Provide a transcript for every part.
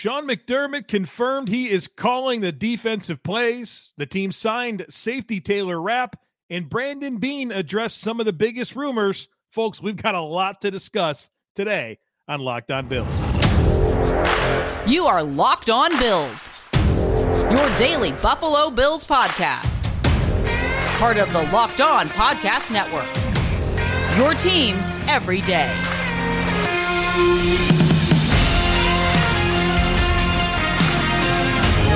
Sean McDermott confirmed he is calling the defensive plays. The team signed safety Taylor Rapp, and Brandon Beane addressed some of the biggest rumors. Folks, we've got a lot to discuss today on Locked On Bills. You are Locked On Bills, your daily Buffalo Bills podcast. Part of the Locked On Podcast Network. Your team every day.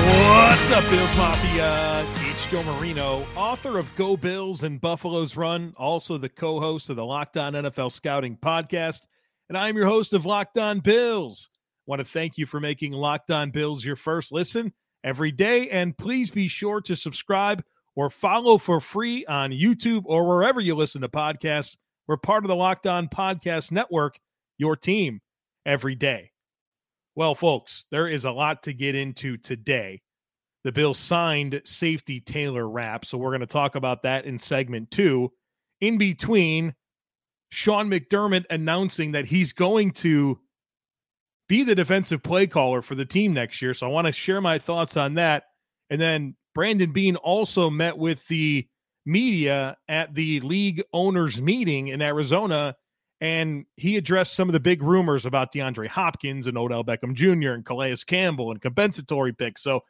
What's up, Bills Mafia? It's Joe Marino, author of Go Bills and Buffalo's Run, also the co host of the Locked On NFL Scouting podcast. And I'm your host of Locked On Bills. Want to thank you for making Locked On Bills your first listen every day. And please be sure to subscribe or follow for free on YouTube or wherever you listen to podcasts. We're part of the Locked On Podcast Network, your team every day. Well, folks, there is a lot to get into today. The Bills signed safety Taylor Rapp, so we're going to talk about that in segment two. In between, Sean McDermott announcing that he's going to be the defensive play caller for the team next year. So I want to share my thoughts on that. And then Brandon Beane also met with the media at the league owners meeting in Arizona and he addressed some of the big rumors about DeAndre Hopkins and Odell Beckham Jr. and Calais Campbell and compensatory picks. So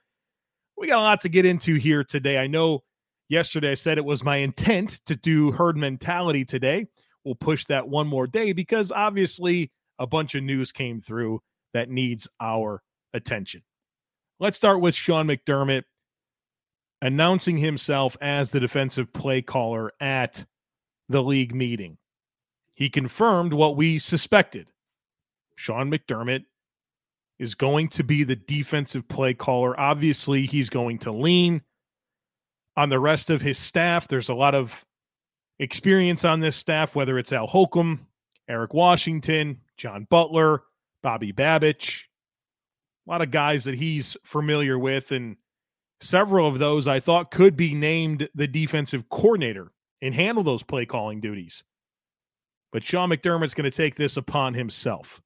we got a lot to get into here today. I know yesterday I said it was my intent to do herd mentality today. We'll push that one more day because obviously a bunch of news came through that needs our attention. Let's start with Sean McDermott announcing himself as the defensive play caller at the league meeting he confirmed what we suspected. Sean McDermott is going to be the defensive play caller. Obviously, he's going to lean on the rest of his staff. There's a lot of experience on this staff, whether it's Al Holcomb, Eric Washington, John Butler, Bobby Babich, a lot of guys that he's familiar with. And several of those I thought could be named the defensive coordinator and handle those play calling duties. But Sean McDermott's going to take this upon himself.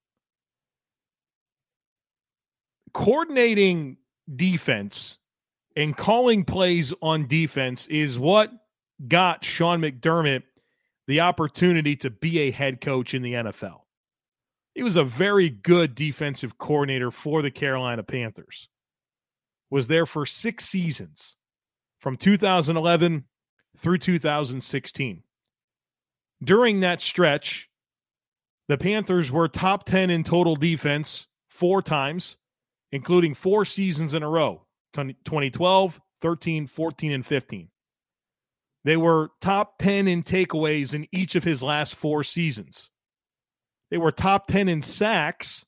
Coordinating defense and calling plays on defense is what got Sean McDermott the opportunity to be a head coach in the NFL. He was a very good defensive coordinator for the Carolina Panthers. Was there for 6 seasons from 2011 through 2016. During that stretch, the Panthers were top 10 in total defense four times, including four seasons in a row 2012, 13, 14, and 15. They were top 10 in takeaways in each of his last four seasons. They were top 10 in sacks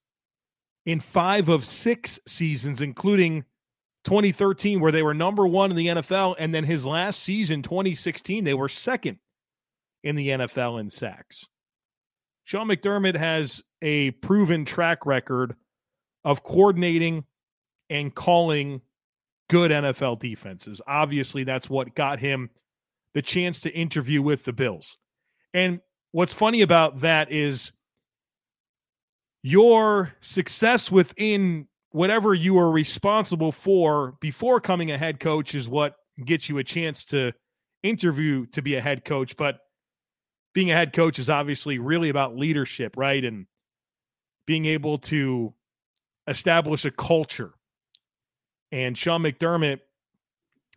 in five of six seasons, including 2013, where they were number one in the NFL. And then his last season, 2016, they were second in the NFL in sacks. Sean McDermott has a proven track record of coordinating and calling good NFL defenses. Obviously, that's what got him the chance to interview with the Bills. And what's funny about that is your success within whatever you are responsible for before coming a head coach is what gets you a chance to interview to be a head coach. But being a head coach is obviously really about leadership, right? And being able to establish a culture. And Sean McDermott,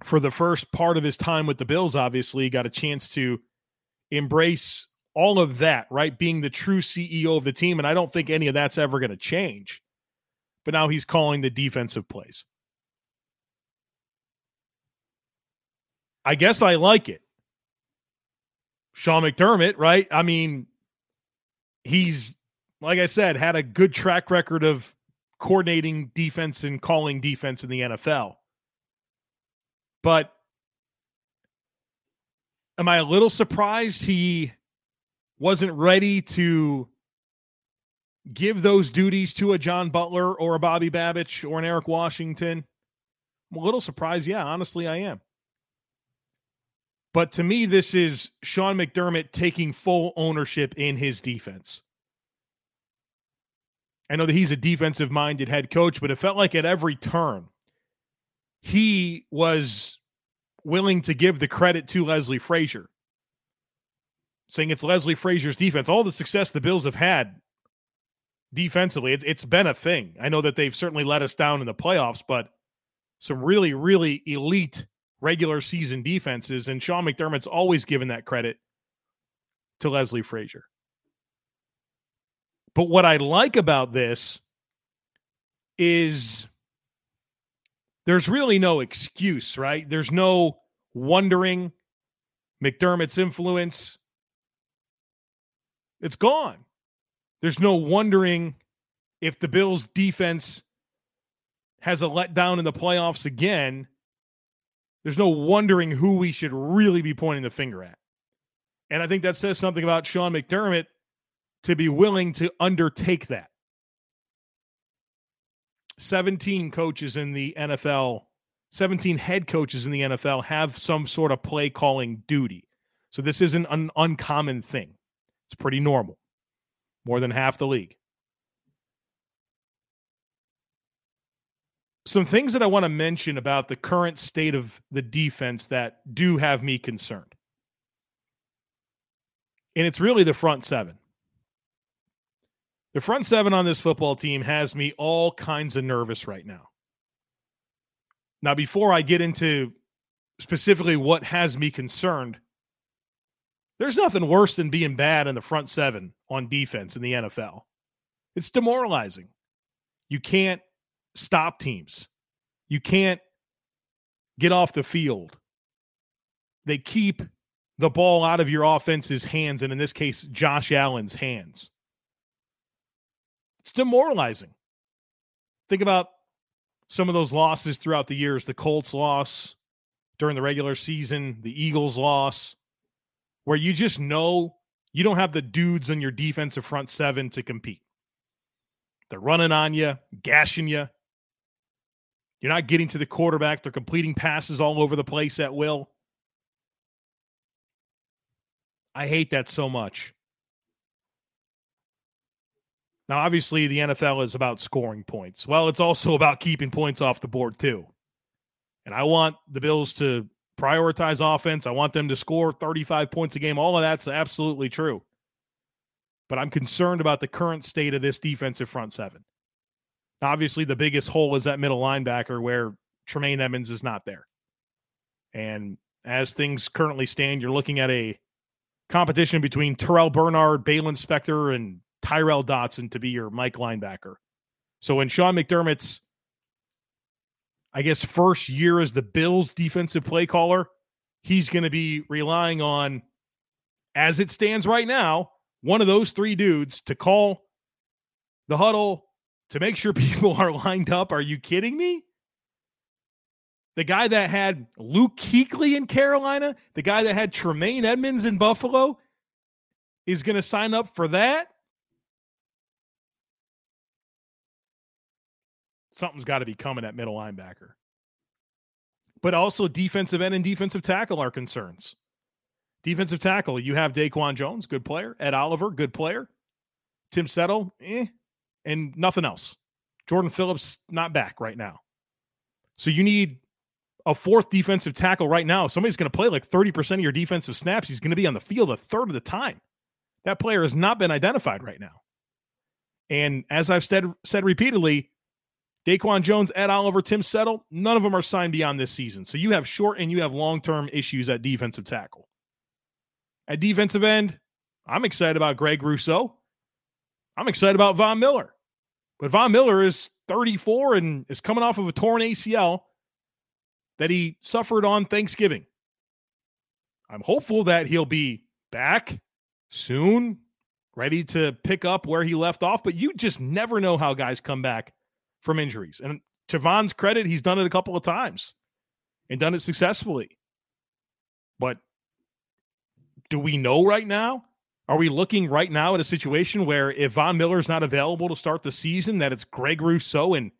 for the first part of his time with the Bills, obviously got a chance to embrace all of that, right? Being the true CEO of the team. And I don't think any of that's ever going to change. But now he's calling the defensive plays. I guess I like it. Sean McDermott, right? I mean, he's, like I said, had a good track record of coordinating defense and calling defense in the NFL. But am I a little surprised he wasn't ready to give those duties to a John Butler or a Bobby Babich or an Eric Washington? I'm a little surprised. Yeah, honestly, I am. But to me, this is Sean McDermott taking full ownership in his defense. I know that he's a defensive minded head coach, but it felt like at every turn, he was willing to give the credit to Leslie Frazier, saying it's Leslie Frazier's defense. All the success the Bills have had defensively, it, it's been a thing. I know that they've certainly let us down in the playoffs, but some really, really elite regular season defenses. And Sean McDermott's always given that credit to Leslie Frazier. But what I like about this is there's really no excuse, right? There's no wondering McDermott's influence. It's gone. There's no wondering if the Bills defense has a letdown in the playoffs again. There's no wondering who we should really be pointing the finger at. And I think that says something about Sean McDermott to be willing to undertake that. 17 coaches in the NFL, 17 head coaches in the NFL have some sort of play calling duty. So this isn't an uncommon thing. It's pretty normal. More than half the league. Some things that I want to mention about the current state of the defense that do have me concerned. And it's really the front seven. The front seven on this football team has me all kinds of nervous right now. Now, before I get into specifically what has me concerned, there's nothing worse than being bad in the front seven on defense in the NFL. It's demoralizing. You can't stop teams, you can't get off the field. They keep the ball out of your offense's hands, and in this case, Josh Allen's hands. It's demoralizing. Think about some of those losses throughout the years the Colts loss during the regular season, the Eagles loss, where you just know you don't have the dudes on your defensive front seven to compete. They're running on you, gashing you. You're not getting to the quarterback. They're completing passes all over the place at will. I hate that so much. Now, obviously, the NFL is about scoring points. Well, it's also about keeping points off the board, too. And I want the Bills to prioritize offense. I want them to score 35 points a game. All of that's absolutely true. But I'm concerned about the current state of this defensive front seven. Obviously, the biggest hole is that middle linebacker where Tremaine Edmunds is not there. And as things currently stand, you're looking at a competition between Terrel Bernard, Baylon Spector, and Tyrel Dodson to be your Mike linebacker. So when Sean McDermott's, I guess, first year as the Bills defensive play caller, he's going to be relying on, as it stands right now, one of those three dudes to call the huddle to make sure people are lined up. Are you kidding me? The guy that had Luke Kuechly in Carolina, the guy that had Tremaine Edmunds in Buffalo, is going to sign up for that. something's got to be coming at middle linebacker. But also defensive end and defensive tackle are concerns. Defensive tackle, you have Daquan Jones, good player. Ed Oliver, good player. Tim Settle, eh, and nothing else. Jordan Phillips, not back right now. So you need a fourth defensive tackle right now. Somebody's going to play like 30% of your defensive snaps. He's going to be on the field a third of the time. That player has not been identified right now. And as I've said, said repeatedly, Daquan Jones, Ed Oliver, Tim Settle, none of them are signed beyond this season. So you have short and you have long term issues at defensive tackle. At defensive end, I'm excited about Greg Rousseau. I'm excited about Von Miller. But Von Miller is 34 and is coming off of a torn ACL that he suffered on Thanksgiving. I'm hopeful that he'll be back soon, ready to pick up where he left off. But you just never know how guys come back from injuries. And to Von's credit, he's done it a couple of times and done it successfully. But do we know right now? Are we looking right now at a situation where if Von is not available to start the season, that it's Greg Rousseau and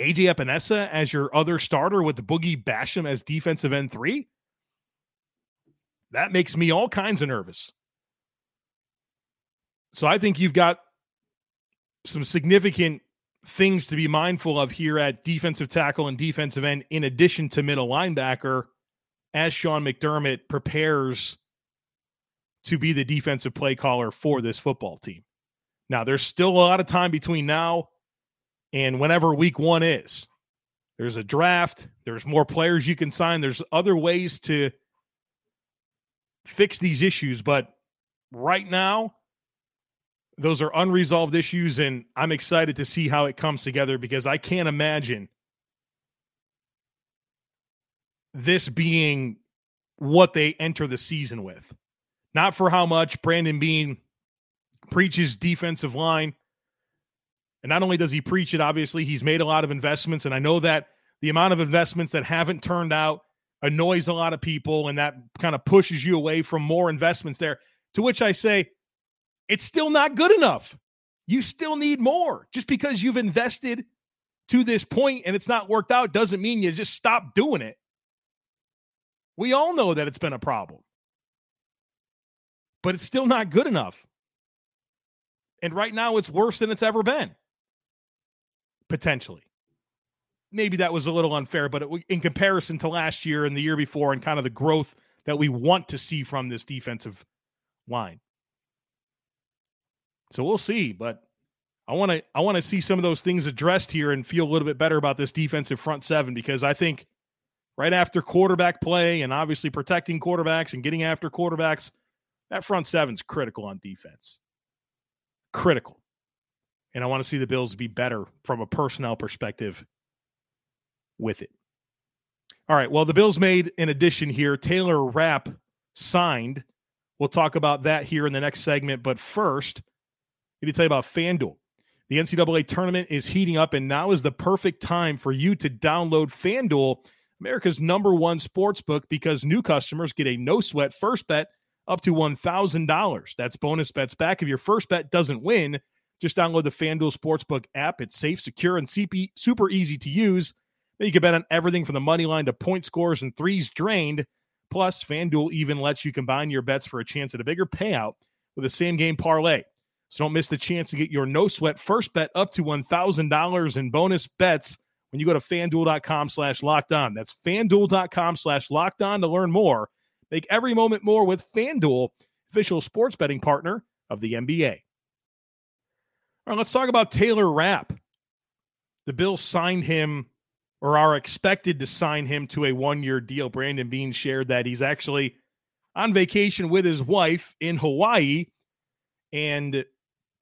AJ Epenesa as your other starter with Boogie Basham as defensive end three? That makes me all kinds of nervous. So I think you've got some significant things to be mindful of here at defensive tackle and defensive end, in addition to middle linebacker, as Sean McDermott prepares to be the defensive play caller for this football team. Now, there's still a lot of time between now and whenever week one is. There's a draft, there's more players you can sign, there's other ways to fix these issues. But right now, those are unresolved issues, and I'm excited to see how it comes together because I can't imagine this being what they enter the season with. Not for how much Brandon Beane preaches defensive line. And not only does he preach it, obviously, he's made a lot of investments. And I know that the amount of investments that haven't turned out annoys a lot of people, and that kind of pushes you away from more investments there. To which I say, it's still not good enough. You still need more. Just because you've invested to this point and it's not worked out doesn't mean you just stop doing it. We all know that it's been a problem, but it's still not good enough. And right now, it's worse than it's ever been, potentially. Maybe that was a little unfair, but it, in comparison to last year and the year before, and kind of the growth that we want to see from this defensive line. So we'll see, but I want to I want to see some of those things addressed here and feel a little bit better about this defensive front seven because I think right after quarterback play and obviously protecting quarterbacks and getting after quarterbacks, that front seven's critical on defense. Critical. And I want to see the Bills be better from a personnel perspective with it. All right. Well, the Bills made an addition here. Taylor Rapp signed. We'll talk about that here in the next segment. But first, I need to tell you about FanDuel. The NCAA tournament is heating up, and now is the perfect time for you to download FanDuel, America's number one sports book, because new customers get a no sweat first bet up to $1,000. That's bonus bets back if your first bet doesn't win. Just download the FanDuel Sportsbook app. It's safe, secure, and CP, super easy to use. Then you can bet on everything from the money line to point scores and threes drained. Plus, FanDuel even lets you combine your bets for a chance at a bigger payout with a same game parlay. So don't miss the chance to get your no sweat first bet up to $1,000 in bonus bets when you go to fanduel.com slash locked on. That's fanduel.com slash locked on to learn more. Make every moment more with FanDuel, official sports betting partner of the NBA. All right, let's talk about Taylor Rapp. The Bills signed him or are expected to sign him to a one year deal. Brandon Beane shared that he's actually on vacation with his wife in Hawaii and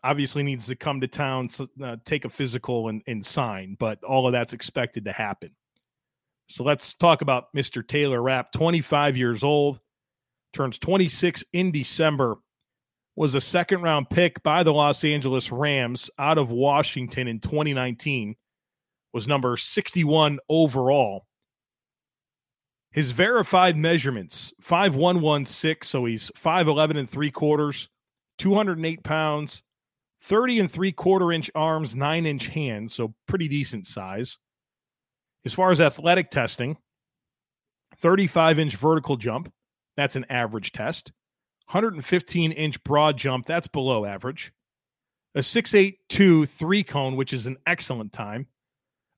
obviously needs to come to town, uh, take a physical, and, and sign. But all of that's expected to happen. So let's talk about Mr. Taylor Rapp, 25 years old, turns 26 in December, was a second round pick by the Los Angeles Rams out of Washington in 2019, was number 61 overall. His verified measurements 5116, so he's 5'11 and three quarters, 208 pounds, 30 and three quarter inch arms, nine inch hands, so pretty decent size. As far as athletic testing, 35 inch vertical jump, that's an average test. 115 inch broad jump, that's below average. A 682 three cone, which is an excellent time.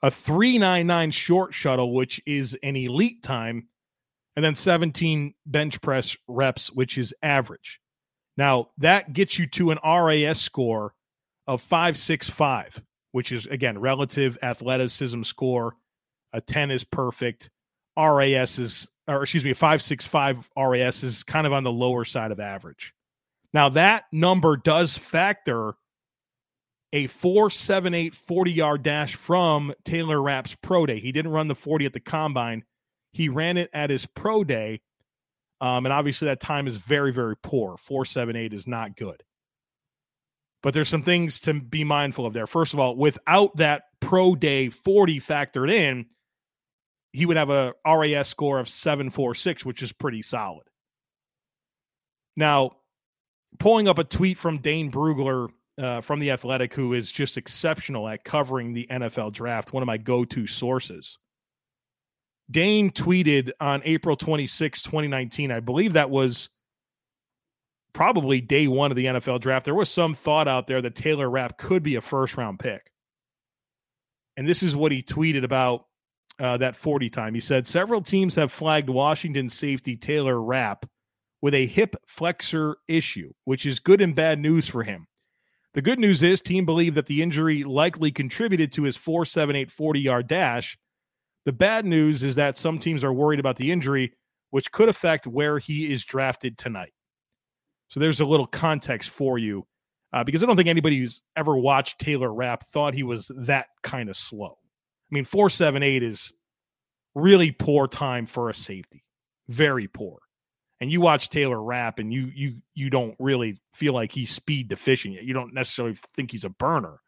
A 399 short shuttle, which is an elite time. And then 17 bench press reps, which is average. Now, that gets you to an RAS score of 565, which is, again, relative athleticism score. A 10 is perfect. RAS is, or excuse me, a 565 RAS is kind of on the lower side of average. Now, that number does factor a 478 40 yard dash from Taylor Rapp's pro day. He didn't run the 40 at the combine, he ran it at his pro day. Um, and obviously, that time is very, very poor. 478 is not good. But there's some things to be mindful of there. First of all, without that pro day 40 factored in, he would have a RAS score of 746, which is pretty solid. Now, pulling up a tweet from Dane Brugler uh, from The Athletic, who is just exceptional at covering the NFL draft, one of my go to sources. Dane tweeted on April 26, 2019. I believe that was probably day one of the NFL draft, there was some thought out there that Taylor Rapp could be a first round pick. And this is what he tweeted about uh, that 40 time. He said several teams have flagged Washington safety Taylor Rapp with a hip flexor issue, which is good and bad news for him. The good news is team believe that the injury likely contributed to his 478 40 yard dash. The bad news is that some teams are worried about the injury, which could affect where he is drafted tonight. So there's a little context for you uh, because I don't think anybody who's ever watched Taylor Rapp thought he was that kind of slow. I mean, 478 is really poor time for a safety. Very poor. And you watch Taylor Rapp and you you you don't really feel like he's speed deficient yet. You don't necessarily think he's a burner.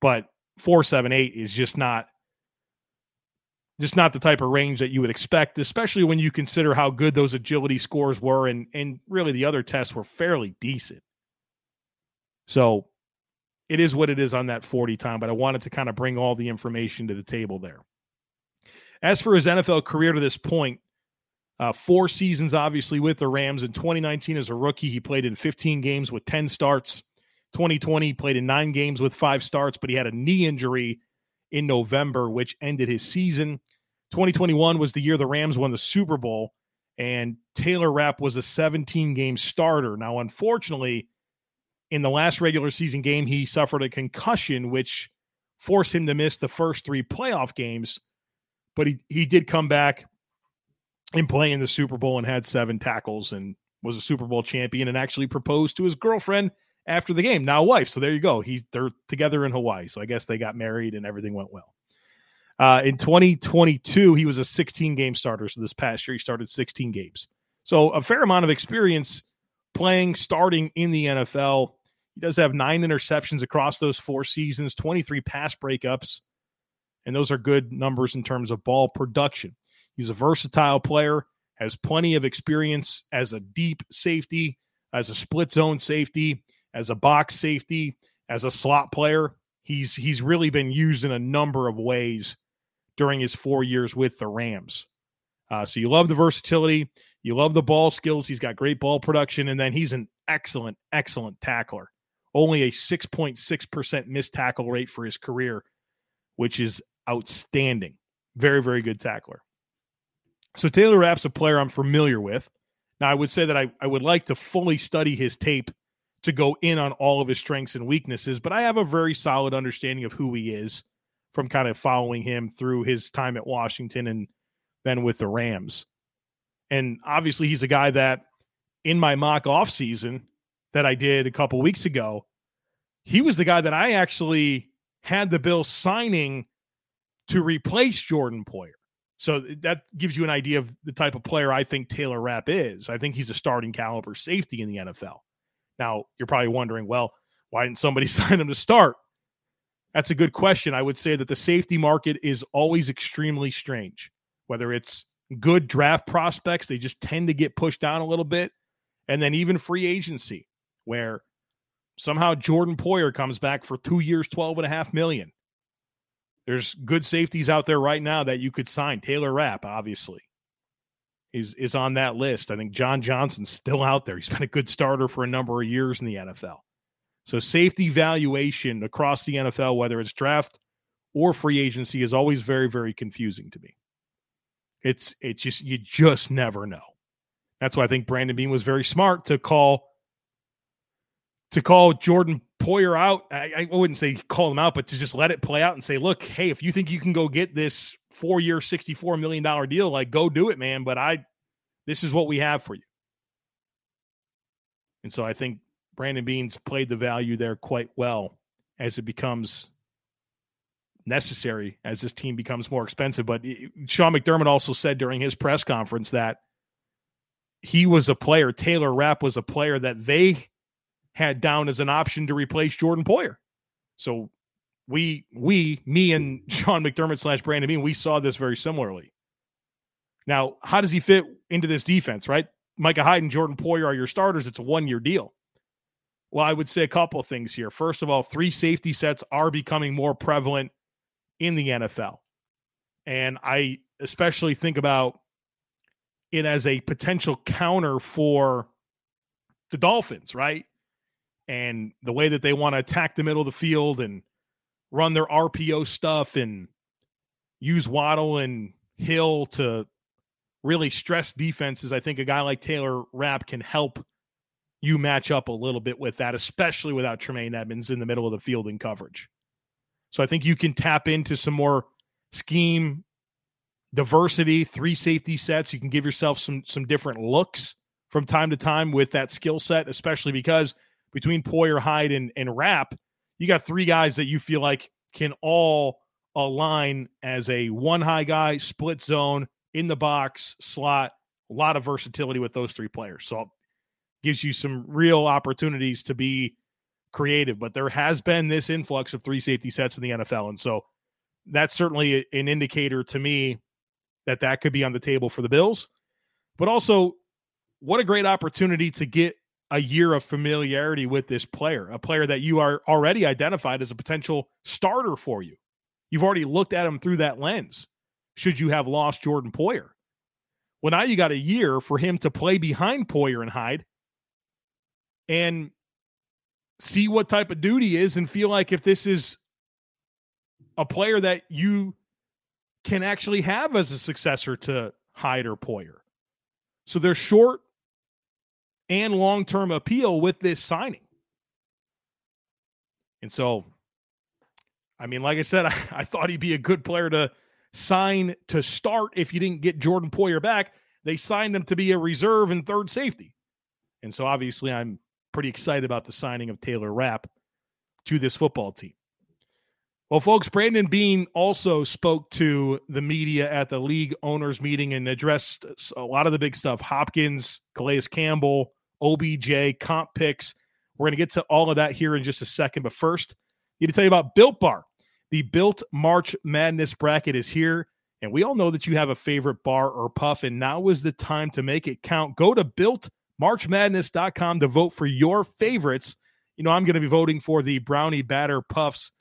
But 478 is just not just not the type of range that you would expect, especially when you consider how good those agility scores were and and really the other tests were fairly decent. So it is what it is on that 40 time, but I wanted to kind of bring all the information to the table there. As for his NFL career to this point, uh, four seasons obviously with the Rams. In 2019, as a rookie, he played in 15 games with 10 starts. 2020, he played in nine games with five starts, but he had a knee injury in November, which ended his season. 2021 was the year the Rams won the Super Bowl, and Taylor Rapp was a 17 game starter. Now, unfortunately, in the last regular season game, he suffered a concussion, which forced him to miss the first three playoff games. But he, he did come back and play in the Super Bowl and had seven tackles and was a Super Bowl champion and actually proposed to his girlfriend after the game, now wife. So there you go. He's they're together in Hawaii. So I guess they got married and everything went well. Uh, in 2022, he was a 16 game starter. So this past year, he started 16 games. So a fair amount of experience playing, starting in the NFL. He does have nine interceptions across those four seasons, 23 pass breakups, and those are good numbers in terms of ball production. He's a versatile player, has plenty of experience as a deep safety, as a split zone safety, as a box safety, as a slot player. He's he's really been used in a number of ways during his four years with the Rams. Uh, so you love the versatility, you love the ball skills. He's got great ball production, and then he's an excellent, excellent tackler. Only a 6.6% missed tackle rate for his career, which is outstanding. Very, very good tackler. So Taylor Rapp's a player I'm familiar with. Now, I would say that I, I would like to fully study his tape to go in on all of his strengths and weaknesses, but I have a very solid understanding of who he is from kind of following him through his time at Washington and then with the Rams. And obviously, he's a guy that in my mock off season that I did a couple weeks ago, he was the guy that I actually had the Bills signing to replace Jordan Poyer. So that gives you an idea of the type of player I think Taylor Rapp is. I think he's a starting caliber safety in the NFL. Now, you're probably wondering, well, why didn't somebody sign him to start? That's a good question. I would say that the safety market is always extremely strange, whether it's good draft prospects, they just tend to get pushed down a little bit. And then even free agency, where somehow Jordan Poyer comes back for two years, 12 and a half million. There's good safeties out there right now that you could sign. Taylor Rapp, obviously, is is on that list. I think John Johnson's still out there. He's been a good starter for a number of years in the NFL. So safety valuation across the NFL, whether it's draft or free agency, is always very, very confusing to me. It's it's just you just never know. That's why I think Brandon Beane was very smart to call to call Jordan Poyer out. I, I wouldn't say call him out, but to just let it play out and say, look, hey, if you think you can go get this four year, $64 million deal, like go do it, man. But I, this is what we have for you. And so I think Brandon Beane's played the value there quite well as it becomes necessary as this team becomes more expensive. But eh, Sean McDermott also said during his press conference that he was a player, Taylor Rapp was a player that they had down as an option to replace Jordan Poyer. So we, we, me and Sean McDermott slash Brandon Beane, we saw this very similarly. Now, how does he fit into this defense, right? Micah Hyde and Jordan Poyer are your starters. It's a one year deal. Well, I would say a couple things here. First of all, three safety sets are becoming more prevalent in the NFL. And I especially think about it as a potential counter for the Dolphins, right? And the way that they want to attack the middle of the field and run their RPO stuff and use Waddle and Hill to really stress defenses. I think a guy like Taylor Rapp can help you match up a little bit with that, especially without Tremaine Edmunds in the middle of the field in coverage. So I think you can tap into some more scheme diversity, three safety sets. You can give yourself some some different looks from time to time with that skill set, especially because between Poyer, Hyde, and, and Rapp, you got three guys that you feel like can all align as a one high guy, split zone, in the box, slot, a lot of versatility with those three players. So gives you some real opportunities to be creative. But there has been this influx of three safety sets in the NFL. And so that's certainly an indicator to me that that could be on the table for the Bills. But also, what a great opportunity to get a year of familiarity with this player, a player that you are already identified as a potential starter for you. You've already looked at him through that lens. Should you have lost Jordan Poyer? Well, now you got a year for him to play behind Poyer and Hyde and see what type of duty is and feel like if this is a player that you can actually have as a successor to Hyde or Poyer. So there's short and long term appeal with this signing. And so, I mean, like I said, I, I, thought he'd be a good player to sign to start if you didn't get Jordan Poyer back. They signed him to be a reserve and third safety. And so, obviously, I'm pretty excited about the signing of Taylor Rapp to this football team. Well, folks, Brandon Beane also spoke to the media at the league owners meeting and addressed a lot of the big stuff Hopkins, Calais Campbell, OBJ, comp picks. We're going to get to all of that here in just a second. But first, I need to tell you about Built Bar. The Built March Madness bracket is here. And we all know that you have a favorite bar or puff, and now is the time to make it count. Go to builtmarchmadness.com to vote for your favorites. You know, I'm going to be voting for the brownie batter puffs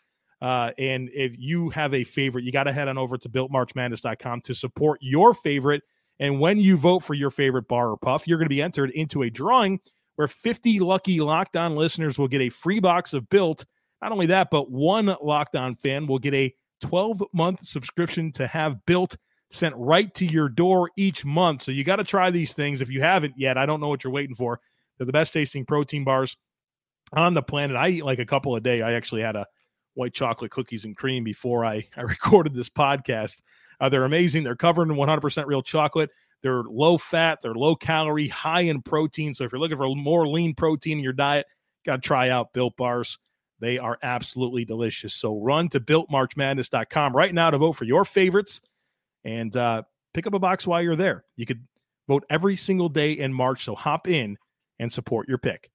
uh, and if you have a favorite, you got to head on over to builtmarchmadness.com to support your favorite. And when you vote for your favorite bar or puff, you're going to be entered into a drawing where 50 lucky Locked On listeners will get a free box of Built. Not only that, but one Locked On fan will get a 12 month subscription to have Built sent right to your door each month. So you got to try these things. If you haven't yet, I don't know what you're waiting for. They're the best tasting protein bars on the planet. I eat like a couple a day. I actually had a white chocolate cookies and cream before I, I recorded this podcast. Uh, they're amazing. They're covered in 100% real chocolate. They're low fat, they're low calorie, high in protein. So if you're looking for more lean protein in your diet, got to try out Built Bars. They are absolutely delicious. So run to builtmarchmadness.com right now to vote for your favorites and uh, pick up a box while you're there. You could vote every single day in March. So hop in and support your pick.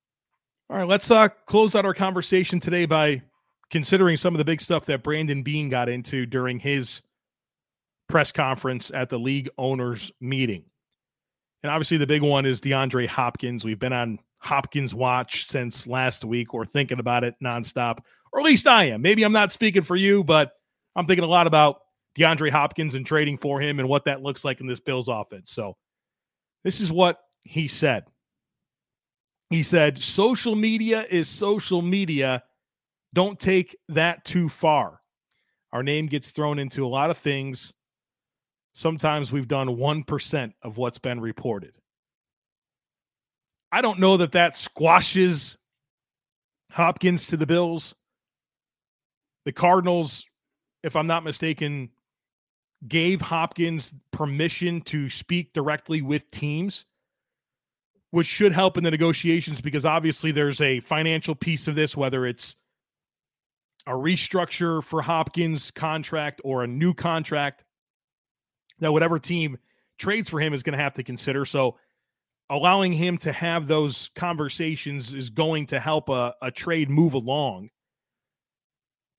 All right, let's uh, close out our conversation today by considering some of the big stuff that Brandon Beane got into during his press conference at the league owners meeting. And obviously, the big one is DeAndre Hopkins. We've been on Hopkins watch since last week. We're thinking about it nonstop, or at least I am. Maybe I'm not speaking for you, but I'm thinking a lot about DeAndre Hopkins and trading for him and what that looks like in this Bills offense. So, this is what he said. He said, Social media is social media don't take that too far. Our name gets thrown into a lot of things. Sometimes we've done 1% of what's been reported. I don't know that that squashes Hopkins to the Bills. The Cardinals, if I'm not mistaken, gave Hopkins permission to speak directly with teams, which should help in the negotiations because obviously there's a financial piece of this, whether it's a restructure for Hopkins' contract or a new contract that whatever team trades for him is going to have to consider. So allowing him to have those conversations is going to help a, a trade move along.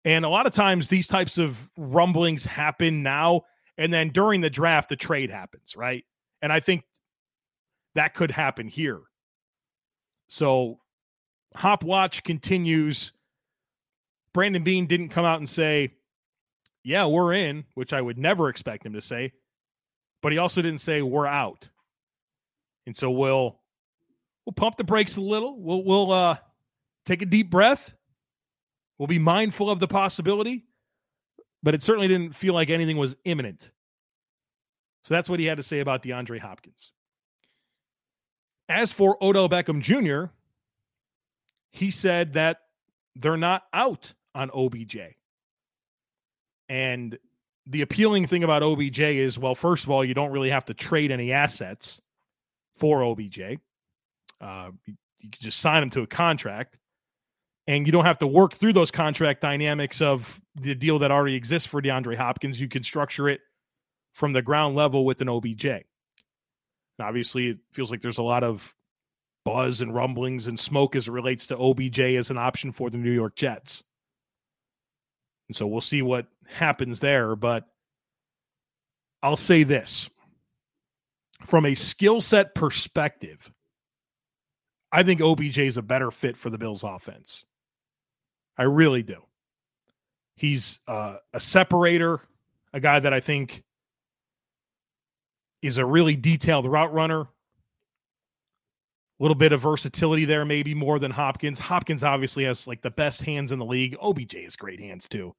And a lot of times these types of rumblings happen now, and then during the draft, the trade happens, right? And I think that could happen here. So Hop Watch continues Brandon Beane didn't come out and say, yeah, we're in, which I would never expect him to say, but he also didn't say we're out. And so we'll we'll pump the brakes a little. We'll we'll uh, take a deep breath. We'll be mindful of the possibility, but it certainly didn't feel like anything was imminent. So that's what he had to say about DeAndre Hopkins. As for Odell Beckham Jr., he said that they're not out on OBJ. And the appealing thing about OBJ is, well, first of all, you don't really have to trade any assets for OBJ. Uh, you, you can just sign him to a contract and you don't have to work through those contract dynamics of the deal that already exists for DeAndre Hopkins. You can structure it from the ground level with an OBJ. And obviously, it feels like there's a lot of buzz and rumblings and smoke as it relates to OBJ as an option for the New York Jets. And so we'll see what happens there. But I'll say this from a skill set perspective, I think OBJ is a better fit for the Bills offense. I really do. He's uh, a separator, a guy that I think is a really detailed route runner. A little bit of versatility there, maybe more than Hopkins. Hopkins obviously has like the best hands in the league. OBJ has great hands too.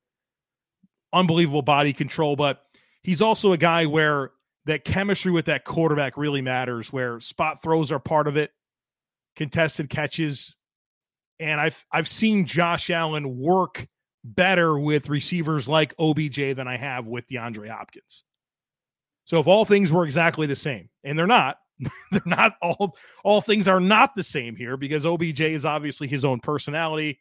Unbelievable body control, but he's also a guy where that chemistry with that quarterback really matters, where spot throws are part of it, contested catches, and I've I've seen Josh Allen work better with receivers like OBJ than I have with DeAndre Hopkins. So if all things were exactly the same, and they're not, they're not all all things are not the same here because OBJ is obviously his own personality.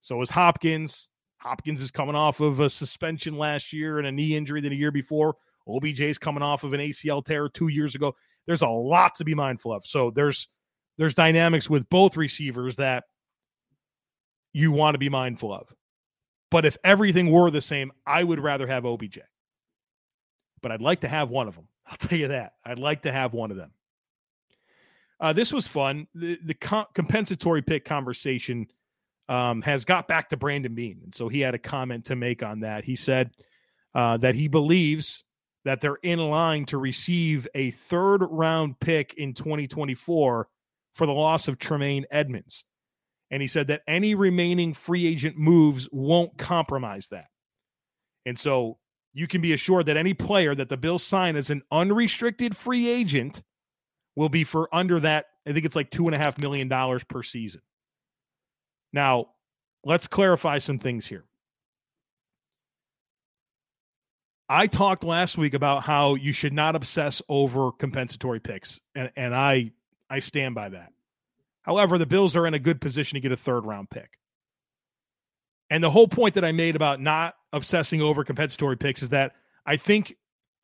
So is Hopkins. Hopkins is coming off of a suspension last year and a knee injury than a year before. OBJ is coming off of an ACL tear two years ago. There's a lot to be mindful of. So there's there's dynamics with both receivers that you want to be mindful of. But if everything were the same, I would rather have OBJ. But I'd like to have one of them. I'll tell you that. I'd like to have one of them. Uh, this was fun. The, the compensatory pick conversation um, has got back to Brandon Beane. And so he had a comment to make on that. He said uh, that he believes that they're in line to receive a third round pick in 2024 for the loss of Tremaine Edmunds. And he said that any remaining free agent moves won't compromise that. And so you can be assured that any player that the Bills sign as an unrestricted free agent will be for under that. I think it's like two and a half million dollars per season. Now, let's clarify some things here. I talked last week about how you should not obsess over compensatory picks, and, and I I stand by that. However, the Bills are in a good position to get a third round pick. And the whole point that I made about not obsessing over compensatory picks is that I think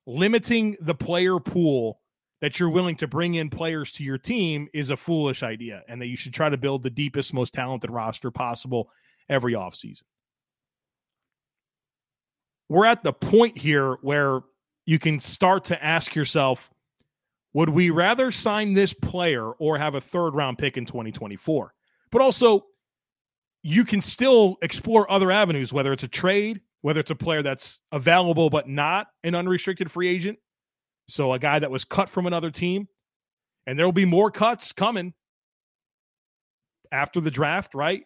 limiting the player pool that you're willing to bring in players to your team is a foolish idea and that you should try to build the deepest, most talented roster possible every offseason. We're at the point here where you can start to ask yourself would we rather sign this player or have a third round pick in 2024? But also, you can still explore other avenues, whether it's a trade, whether it's a player that's available but not an unrestricted free agent. So a guy that was cut from another team. And there will be more cuts coming after the draft, right?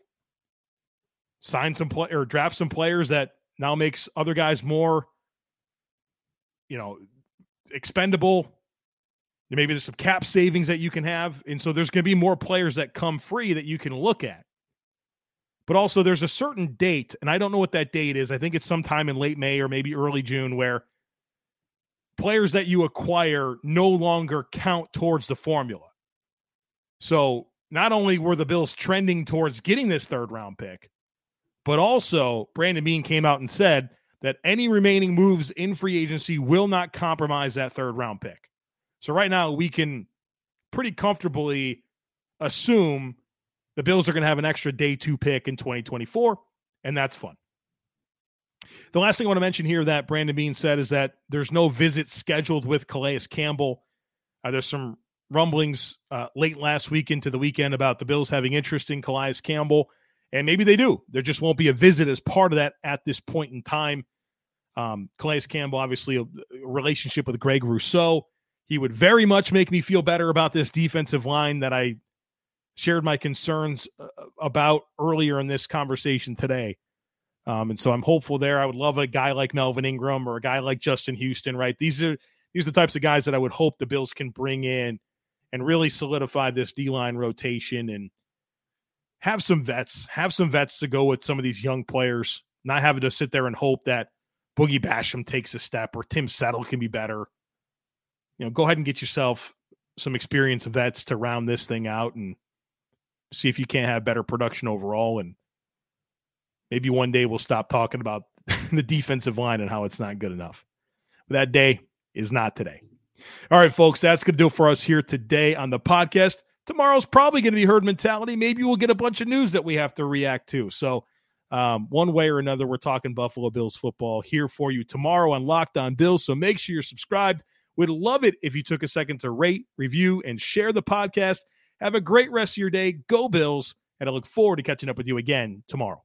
Sign some play or draft some players that now makes other guys more, you know, expendable Maybe there's some cap savings that you can have. And so there's going to be more players that come free that you can look at. But also, there's a certain date, and I don't know what that date is. I think it's sometime in late May or maybe early June where players that you acquire no longer count towards the formula. So not only were the Bills trending towards getting this third round pick, but also Brandon Beane came out and said that any remaining moves in free agency will not compromise that third round pick. So right now we can pretty comfortably assume the Bills are going to have an extra day two pick in 2024, and that's fun. The last thing I want to mention here that Brandon Beane said is that there's no visit scheduled with Calais Campbell. Uh, there's some rumblings uh, late last week into the weekend about the Bills having interest in Calais Campbell, and maybe they do. There just won't be a visit as part of that at this point in time. Um, Calais Campbell, obviously, a, a relationship with Greg Rousseau he would very much make me feel better about this defensive line that I shared my concerns uh, about earlier in this conversation today. Um, and so I'm hopeful there. I would love a guy like Melvin Ingram or a guy like Justin Houston, right? These are these are the types of guys that I would hope the Bills can bring in and really solidify this D line rotation and have some vets, have some vets to go with some of these young players, not having to sit there and hope that Boogie Basham takes a step or Tim Settle can be better. You know, go ahead and get yourself some experienced vets to round this thing out and see if you can't have better production overall. And maybe one day we'll stop talking about the defensive line and how it's not good enough. But that day is not today. All right, folks, that's going to do it for us here today on the podcast. Tomorrow's probably going to be herd mentality. Maybe we'll get a bunch of news that we have to react to. So, um, one way or another, we're talking Buffalo Bills football here for you tomorrow on Locked On Bills. So make sure you're subscribed. We'd love it if you took a second to rate, review, and share the podcast. Have a great rest of your day. Go Bills. And I look forward to catching up with you again tomorrow.